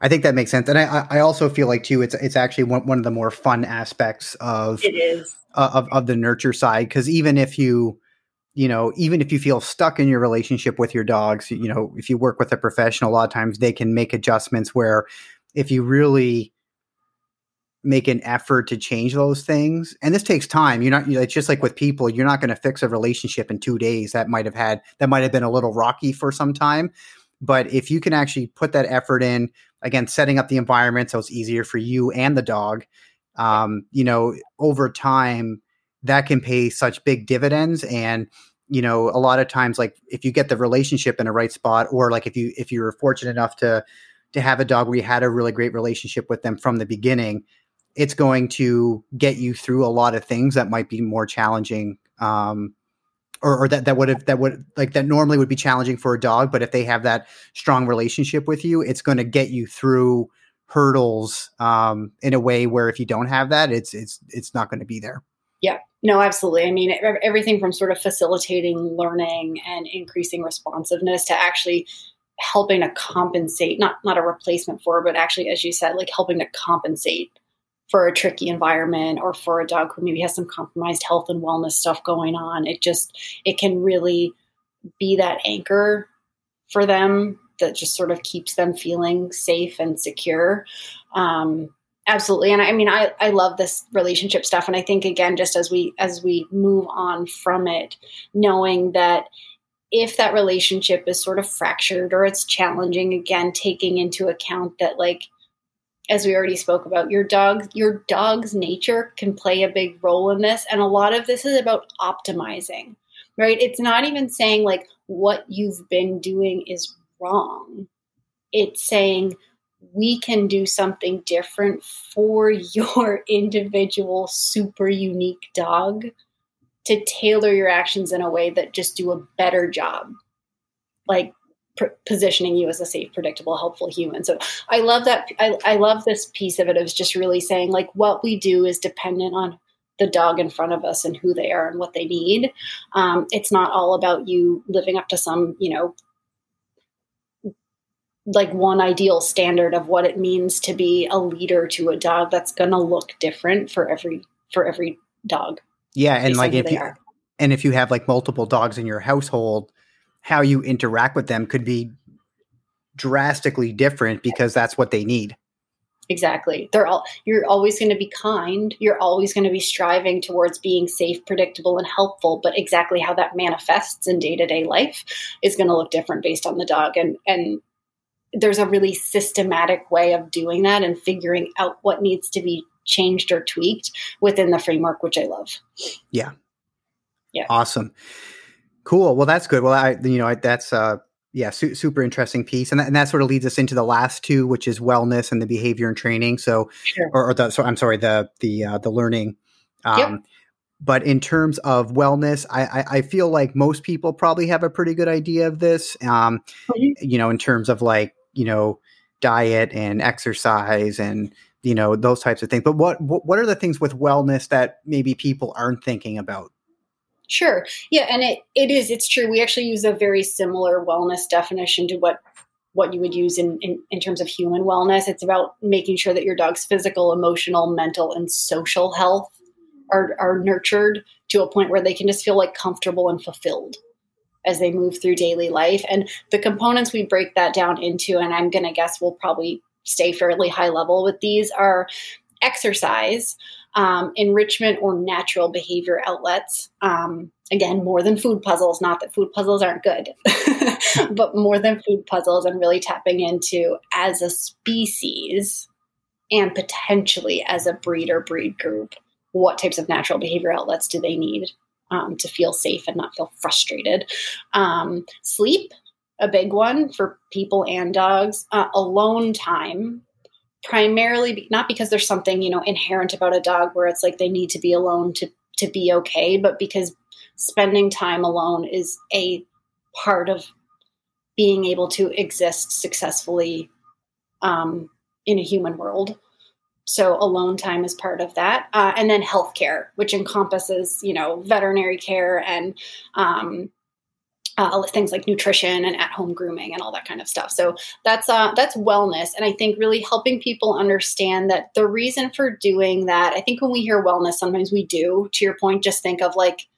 I think that makes sense, and I, I also feel like too, it's it's actually one, one of the more fun aspects of It is. uh, of of the nurture side because even if you you know even if you feel stuck in your relationship with your dogs you know if you work with a professional a lot of times they can make adjustments where if you really make an effort to change those things and this takes time you're not you know, it's just like with people you're not going to fix a relationship in two days that might have had that might have been a little rocky for some time but if you can actually put that effort in again setting up the environment so it's easier for you and the dog um, you know over time that can pay such big dividends and you know a lot of times like if you get the relationship in a right spot or like if you if you're fortunate enough to to have a dog where you had a really great relationship with them from the beginning it's going to get you through a lot of things that might be more challenging um or, or that that would have that would like that normally would be challenging for a dog but if they have that strong relationship with you it's going to get you through hurdles um in a way where if you don't have that it's it's it's not going to be there No, absolutely. I mean, everything from sort of facilitating learning and increasing responsiveness to actually helping to compensate, not not a replacement for, but actually, as you said, like helping to compensate for a tricky environment or for a dog who maybe has some compromised health and wellness stuff going on. It just it can really be that anchor for them that just sort of keeps them feeling safe and secure. Um, absolutely. And i mean i i love this relationship stuff. And i think again just as we as we move on from it knowing that if that relationship is sort of fractured or it's challenging again taking into account that like as we already spoke about your dog your dog's nature can play a big role in this. And a lot of this is about optimizing right? It's not even saying like what you've been doing is wrong. It's saying we can do something different for your individual super unique dog to tailor your actions in a way that just do a better job like pr- positioning you as a safe predictable helpful human. So i love that I, I love this piece of it. Of just really saying like what we do is dependent on the dog in front of us and who they are and what they need. Um, it's not all about you living up to some you know like one ideal standard of what it means to be a leader to a dog that's going to look different for every for every dog. Yeah and like if you are. and if you have like multiple dogs in your household how you interact with them could be drastically different because that's what they need. Exactly. They're all you're always going to be kind you're always going to be striving towards being safe predictable and helpful but exactly how that manifests in day-to-day life is going to look different based on the dog and and there's a really systematic way of doing that and figuring out what needs to be changed or tweaked within the framework which i love Yeah. Yeah. awesome cool well that's good well i you know I, that's uh yeah su- super interesting piece and that, and that sort of leads us into the last two which is wellness and the behavior and training so Sure. or, or the so i'm sorry the the uh, the learning um Yep. but in terms of wellness I, I i feel like most people probably have a pretty good idea of this um Mhm. you know in terms of like you know diet and exercise and you know those types of things but what what, are the things with wellness that maybe people aren't thinking about Sure. Yeah, and it, it is, it's true. We actually use a very similar wellness definition to what what you would use in, in, in terms of human wellness. It's about making sure that your dog's physical, emotional, mental, and social health are, are nurtured to a point where they can just feel like comfortable and fulfilled as they move through daily life. And the components we break that down into, and I'm going to guess we'll probably stay fairly high level with these, are exercise, um, enrichment, or natural behavior outlets. Um, again, more than food puzzles, not that food puzzles aren't good, but more than food puzzles, and really tapping into as a species and potentially as a breed or breed group what types of natural behavior outlets do they need um, to feel safe and not feel frustrated. Um, sleep, a big one for people and dogs. Uh, alone time, primarily be, not because there's something you know inherent about a dog where it's like they need to be alone to to be okay, but because spending time alone is a part of being able to exist successfully um, in a human world. So alone time is part of that, uh, and then healthcare, which encompasses you know veterinary care and um, uh, things like nutrition and at-home grooming and all that kind of stuff. So that's uh, that's wellness, and I think really helping people understand that the reason for doing that. I think when we hear wellness, sometimes we do, to your point, just think of like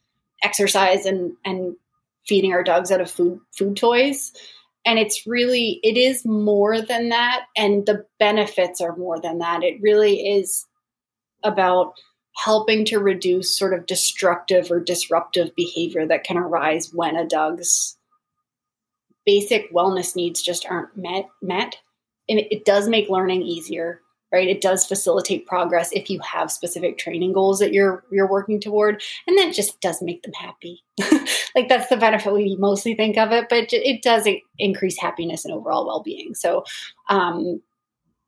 exercise and and feeding our dogs out of food food toys and it's really it is more than that and the benefits are more than that. It really is about helping to reduce sort of destructive or disruptive behavior that can arise when a dog's basic wellness needs just aren't met met. And it, it does make learning easier right it does facilitate progress if you have specific training goals that you're you're working toward and that just does make them happy like that's the benefit we mostly think of it but it does increase happiness and overall well-being so um,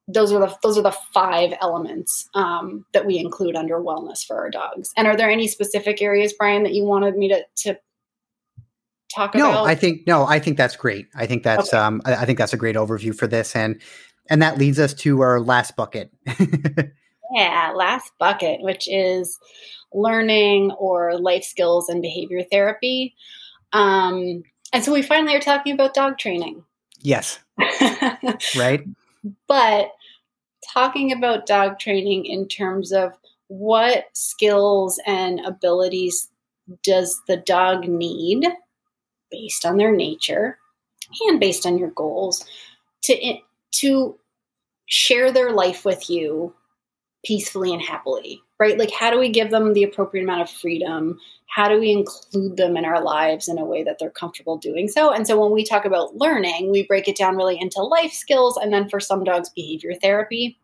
those are the those are the five elements um, that we include under wellness for our dogs and are there any specific areas brian that you wanted me to to talk no, about? I think no, I think that's great. I think that's okay. um, I, I think that's a great overview for this, and and that leads us to our last bucket. yeah, last bucket, which is learning or life skills and behavior therapy. Um, and so we finally are talking about dog training. Yes. right. But talking about dog training in terms of what skills and abilities does the dog need based on their nature and based on your goals to to share their life with you peacefully and happily, right? Like, how do we give them the appropriate amount of freedom? How do we include them in our lives in a way that they're comfortable doing so? And so, when we talk about learning, we break it down really into life skills and then for some dogs, behavior therapy.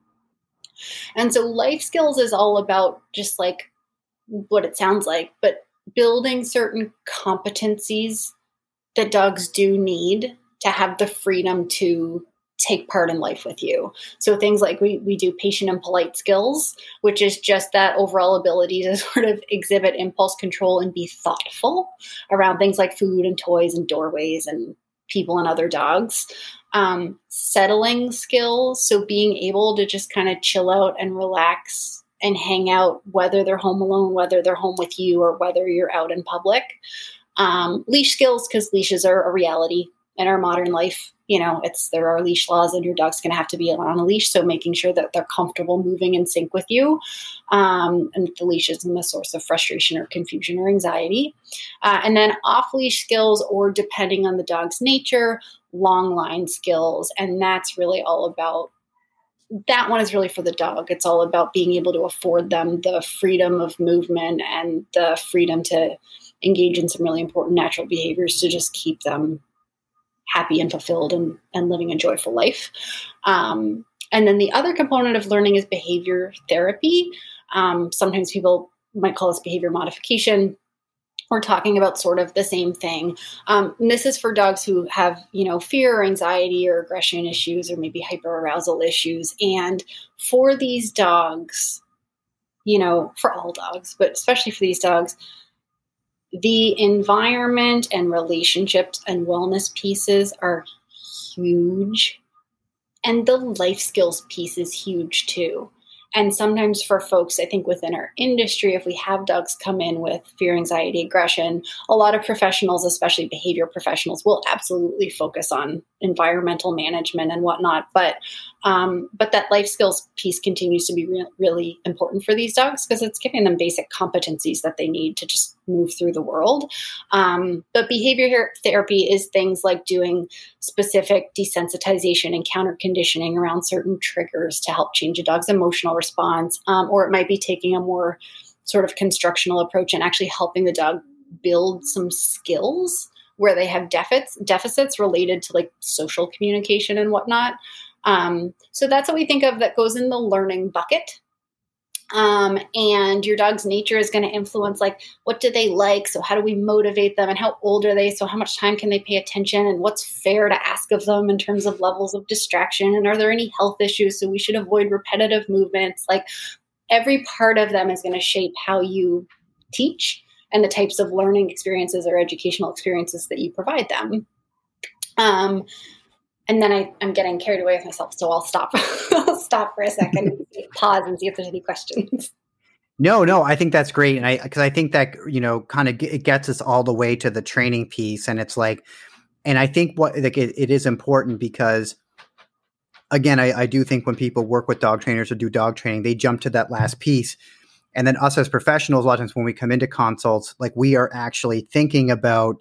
And so, life skills is all about just like what it sounds like, but building certain competencies that dogs do need to have the freedom to take part in life with you. So things like we, we do patient and polite skills, which is just that overall ability to sort of exhibit impulse control and be thoughtful around things like food and toys and doorways and people and other dogs. Um, settling skills, so being able to just kind of chill out and relax and hang out, whether they're home alone, whether they're home with you, or whether you're out in public. Um, leash skills, because leashes are a reality in our modern life you know, it's there are leash laws, and your dog's going to have to be on a leash. So making sure that they're comfortable moving in sync with you, um, and the leash isn't the source of frustration or confusion or anxiety. Uh, and then off leash skills, or depending on the dog's nature, long line skills, and that's really all about that one is really for the dog. It's all about being able to afford them the freedom of movement and the freedom to engage in some really important natural behaviors to just keep them happy and fulfilled and, and living a joyful life. Um, and then the other component of learning is behavior therapy. Um, sometimes people might call this behavior modification. We're talking about sort of the same thing. Um, this is for dogs who have, you know, fear or anxiety or aggression issues or maybe hyperarousal issues. And for these dogs, you know, for all dogs, but especially for these dogs, the environment and relationships and wellness pieces are huge. And the life skills piece is huge too. And sometimes for folks, I think within our industry, if we have dogs come in with fear, anxiety, aggression, a lot of professionals, especially behavior professionals, will absolutely focus on environmental management and whatnot. But Um, but that life skills piece continues to be re- really important for these dogs because it's giving them basic competencies that they need to just move through the world. Um, but behavior therapy is things like doing specific desensitization and counter conditioning around certain triggers to help change a dog's emotional response, um, or it might be taking a more sort of constructional approach and actually helping the dog build some skills where they have deficits deficits related to like social communication and whatnot. Um, so that's what we think of that goes in the learning bucket. Um, and your dog's nature is going to influence like what do they like? So how do we motivate them? And how old are they? So how much time can they pay attention? And what's fair to ask of them in terms of levels of distraction? And are there any health issues? So we should avoid repetitive movements. Like every part of them is going to shape how you teach and the types of learning experiences or educational experiences that you provide them. Um, and then I, am getting carried away with myself, so I'll stop. I'll stop for a second, pause, and see if there's any questions. No, no, I think that's great, and I because I think that you know kind of it gets us all the way to the training piece, and it's like, and I think what like it, it is important because again, I, I do think when people work with dog trainers or do dog training, they jump to that last piece and then us as professionals, a lot of times when we come into consults, like we are actually thinking about,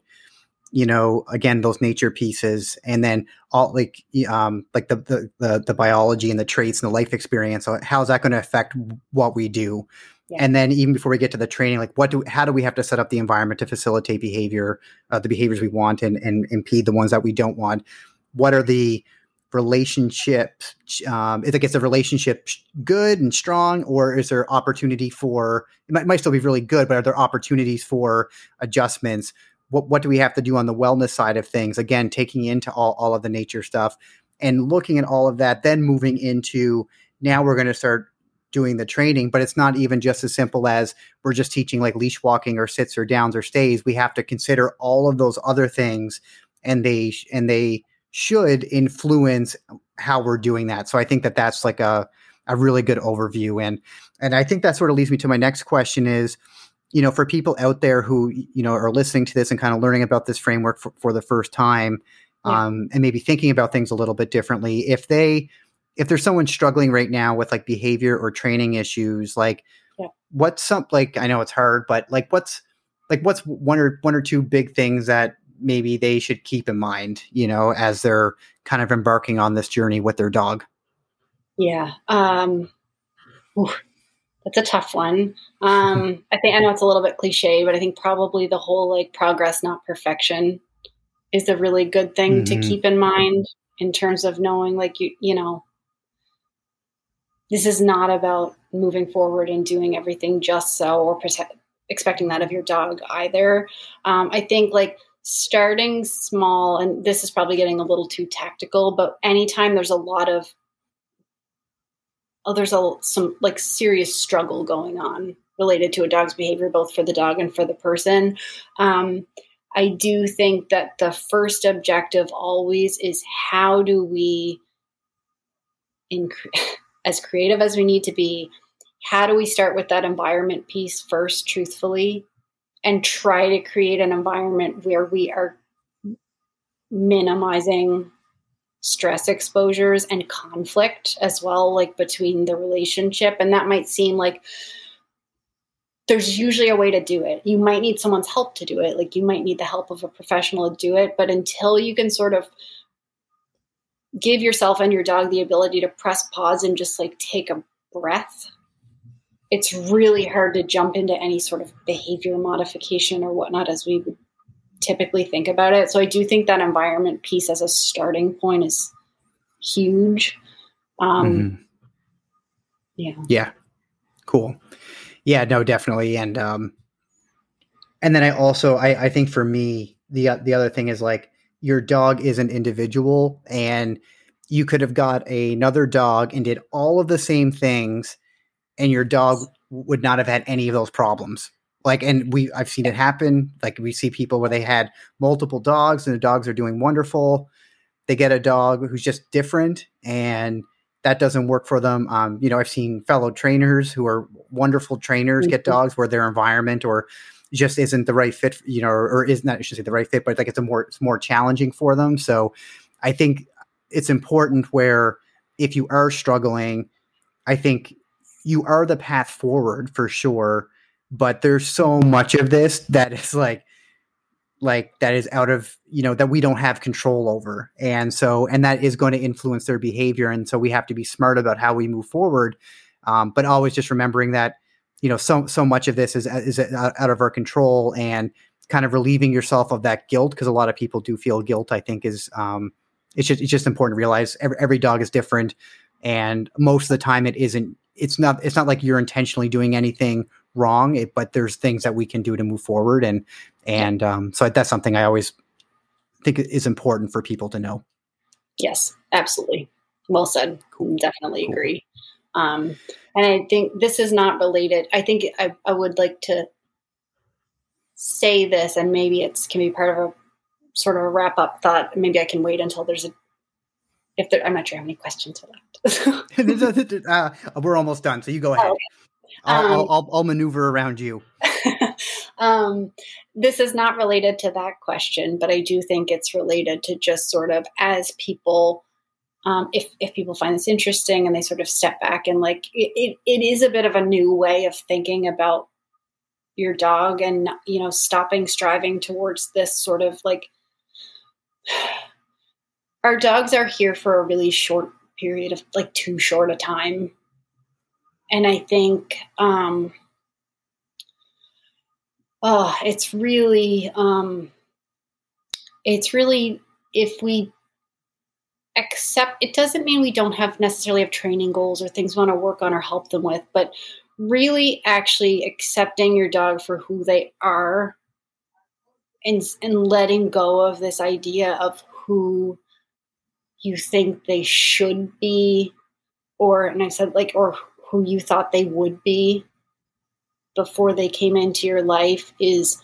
you know, again, those nature pieces and then all like, um, like the, the, the, the biology and the traits and the life experience. So how's that going to affect what we do? Yeah. And then even before we get to the training, like what do, how do we have to set up the environment to facilitate behavior, uh, the behaviors we want and, and impede the ones that we don't want? What are the, relationship um, is like is the relationship good and strong or is there opportunity for it might, might, still be really good but are there opportunities for adjustments what what do we have to do on the wellness side of things? Again taking into all, all of the nature stuff and looking at all of that then moving into now we're going to start doing the training but it's not even just as simple as we're just teaching like leash walking or sits or downs or stays. We have to consider all of those other things and they and they should influence how we're doing that. So I think that that's like a a really good overview. And and I think that sort of leads me to my next question is you know for people out there who you know are listening to this and kind of learning about this framework for, for the first time yeah. um, and maybe thinking about things a little bit differently if they if there's someone struggling right now with like behavior or training issues like yeah. what's some like i know it's hard but like what's like what's one or one or two big things that maybe they should keep in mind, you know, as they're kind of embarking on this journey with their dog? Yeah. Um, that's a tough one. Um, I think I know it's a little bit cliche, but I think probably the whole like progress, not perfection, is a really good thing mm-hmm. to keep in mind in terms of knowing, like you, you know, this is not about moving forward and doing everything just so or expecting that of your dog either. Um, I think like starting small, and this is probably getting a little too tactical, but anytime there's a lot of oh, there's a some like serious struggle going on related to a dog's behavior, both for the dog and for the person. Um, I do think that the first objective always is how do we, in, as creative as we need to be, how do we start with that environment piece first, truthfully, and try to create an environment where we are minimizing stress exposures and conflict as well like between the relationship. And that might seem like there's usually a way to do it. You might need someone's help to do it. Like you might need the help of a professional to do it. But until you can sort of give yourself and your dog the ability to press pause and just like take a breath it's really hard to jump into any sort of behavior modification or whatnot as we would typically think about it. So I do think that environment piece as a starting point is huge. Um, mm-hmm. Yeah. Yeah. Cool. Yeah. No, definitely. And um, and then I also I I think for me the the other thing is like your dog is an individual and you could have got another dog and did all of the same things and your dog would not have had any of those problems. Like, and we, I've seen it happen. Like, we see people where they had multiple dogs and the dogs are doing wonderful. They get a dog who's just different and that doesn't work for them. Um, you know, I've seen fellow trainers who are wonderful trainers mm-hmm. get dogs where their environment or just isn't the right fit, you know, or, or is not, I should say the right fit, but like it's a more, it's more challenging for them. So I think it's important where if you are struggling, I think you are the path forward for sure. But there's so much of this that is like, like that is out of you know that we don't have control over. And so and that is going to influence their behavior and so we have to be smart about how we move forward. Um, but always just remembering that you know so so much of this is is out of our control and kind of relieving yourself of that guilt because a lot of people do feel guilt i think is um, it's just it's just important to realize every, every dog is different and most of the time it isn't it's not it's not like you're intentionally doing anything wrong it, but there's things that we can do to move forward and and um, so that's something i always think is important for people to know. Yes absolutely. Well said. Cool. definitely cool. agree. Um, and i think this is not related i think I, I would like to say this and maybe it can be part of a sort of a wrap up thought maybe i can wait until there's a if there i'm not sure how many questions are left uh, we're almost done so you go ahead. Oh, okay. I'll, um, I'll, I'll, I'll, maneuver around you. um, this is not related to that question, but I do think it's related to just sort of as people, um, if if people find this interesting and they sort of step back and like it, it, it is a bit of a new way of thinking about your dog and you know stopping striving towards this sort of like our dogs are here for a really short period of like too short a time and I think um, oh, it's really um, it's really if we accept it doesn't mean we don't have necessarily have training goals or things we want to work on or help them with, but really actually accepting your dog for who they are and and letting go of this idea of who you think they should be or and I said like or who you thought they would be before they came into your life is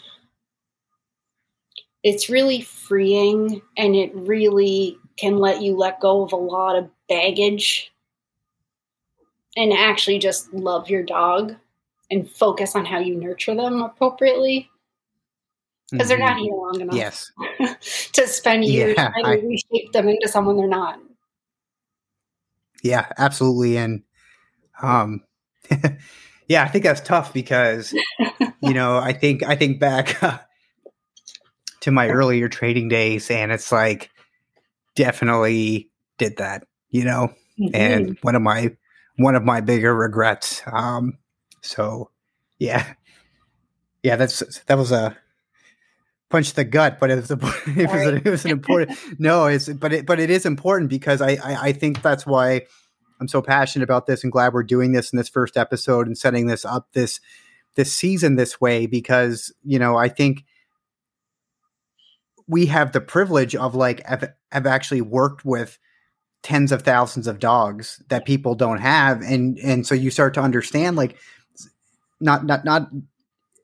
it's really freeing and it really can let you let go of a lot of baggage and actually just love your dog and focus on how you nurture them appropriately because mm-hmm. they're not mm-hmm. here long enough yes to spend years yeah, trying to reshape them into someone they're not yeah absolutely and um, yeah, I think that's tough because you know I think I think back uh, to my earlier trading days, and it's like definitely did that, you know, mm-hmm. and one of my one of my bigger regrets. Um, so yeah, yeah, that's that was a punch the gut, but it was a, it was, a, it was an important no, it's but it but it is important because I, I I think that's why I'm so passionate about this and glad we're doing this in this first episode and setting this up this this season this way because you know I think we have the privilege of like have, have actually worked with tens of thousands of dogs that people don't have. And and so you start to understand like not not not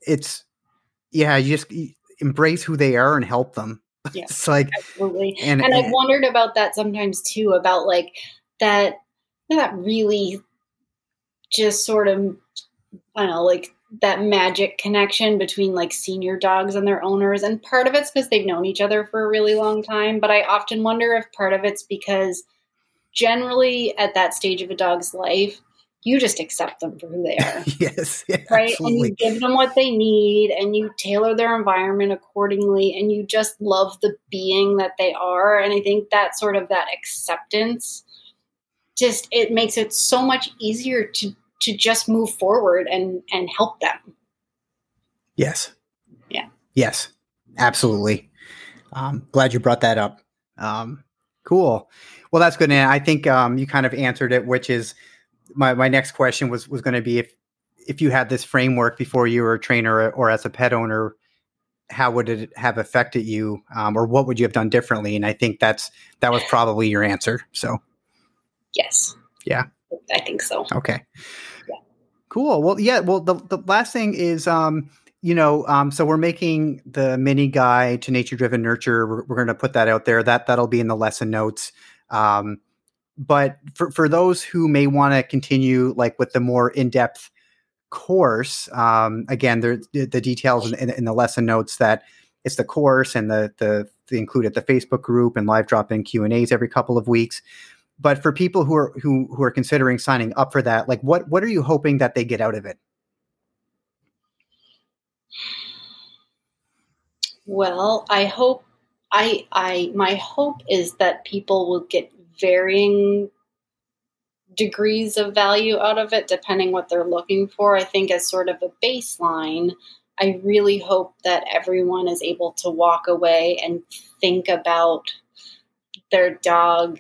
it's yeah you just embrace who they are and help them. Yeah, it's like absolutely. and, and, and i've wondered about that sometimes too about like that that really just sort of I don't know, like that magic connection between like senior dogs and their owners. And part of it's because they've known each other for a really long time. But I often wonder if part of it's because generally at that stage of a dog's life, you just accept them for who they are. yes. Yeah, right. Absolutely. And you give them what they need and you tailor their environment accordingly and you just love the being that they are. And I think that sort of that acceptance just it makes it so much easier to to just move forward and and help them. Yes. Yeah. Yes. Absolutely. Um, glad you brought that up. Um, cool. Well that's good and i think um, you kind of answered it which is my, my next question was was going to be if if you had this framework before you were a trainer or as a pet owner how would it have affected you um, or what would you have done differently? And i think that's that was probably your answer so Yes. Yeah. I think so. Okay. Yeah. Cool. Well, yeah. Well, the, the last thing is, um, you know, um, so we're making the mini guide to nature driven nurture. We're, we're going to put that out there. That that'll be in the lesson notes. Um, but for for those who may want to continue, like with the more in depth course, um, again, there the, the details in, in, in, the lesson notes that it's the course and the the, the included the Facebook group and live drop in Q and A's every couple of weeks but for people who are who who are considering signing up for that, like what what are you hoping that they get out of it? Well, I hope I I my hope is that people will get varying degrees of value out of it depending what they're looking for. I think as sort of a baseline, I really hope that everyone is able to walk away and think about their dog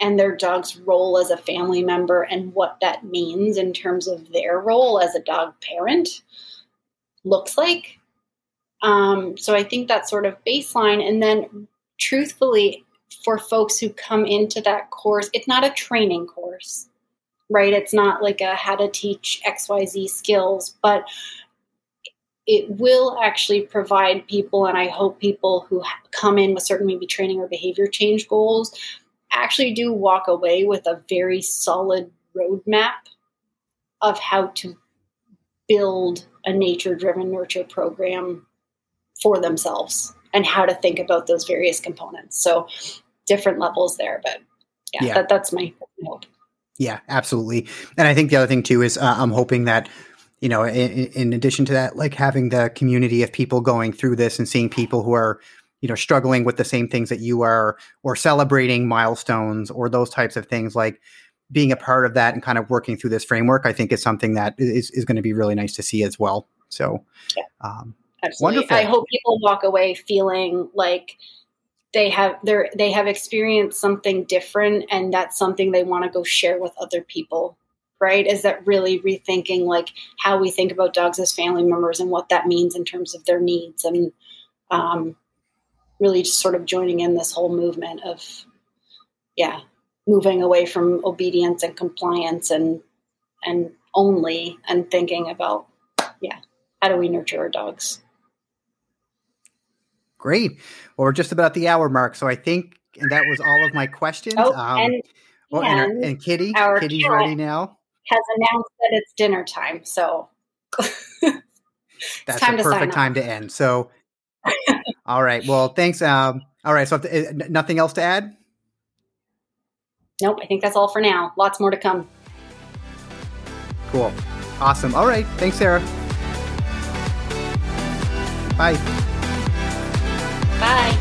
and their dog's role as a family member and what that means in terms of their role as a dog parent looks like. Um, so I think that's sort of baseline. And then, truthfully, for folks who come into that course, it's not a training course, right? It's not like a how to teach XYZ skills, but it will actually provide people, and I hope people who come in with certain maybe training or behavior change goals actually do walk away with a very solid roadmap of how to build a nature driven nurture program for themselves and how to think about those various components. So, different levels there, but yeah, yeah. That, that's my hope. Yeah, absolutely. And I think the other thing too is uh, I'm hoping that you know, in, in, addition to that, like having the community of people going through this and seeing people who are, you know, struggling with the same things that you are, or celebrating milestones or those types of things, like being a part of that and kind of working through this framework, I think is something that is, is going to be really nice to see as well. So, yeah. um, Absolutely. Wonderful. I hope people walk away feeling like they have they they have experienced something different and that's something they want to go share with other people right? Is that really rethinking like how we think about dogs as family members and what that means in terms of their needs and um, really just sort of joining in this whole movement of, yeah, moving away from obedience and compliance and and only and thinking about, yeah, how do we nurture our dogs? Great. Well, we're just about the hour mark, so I think that was all of my questions. Oh, um, and, well, and, our, and Kitty, Kitty's ready now has announced that it's dinner time. So that's time a perfect time to end. So, all right. Well, thanks. Um, all right. So, uh, nothing else to add? Nope. I think that's all for now. Lots more to come. Cool. Awesome. All right. Thanks, Sarah. Bye. Bye.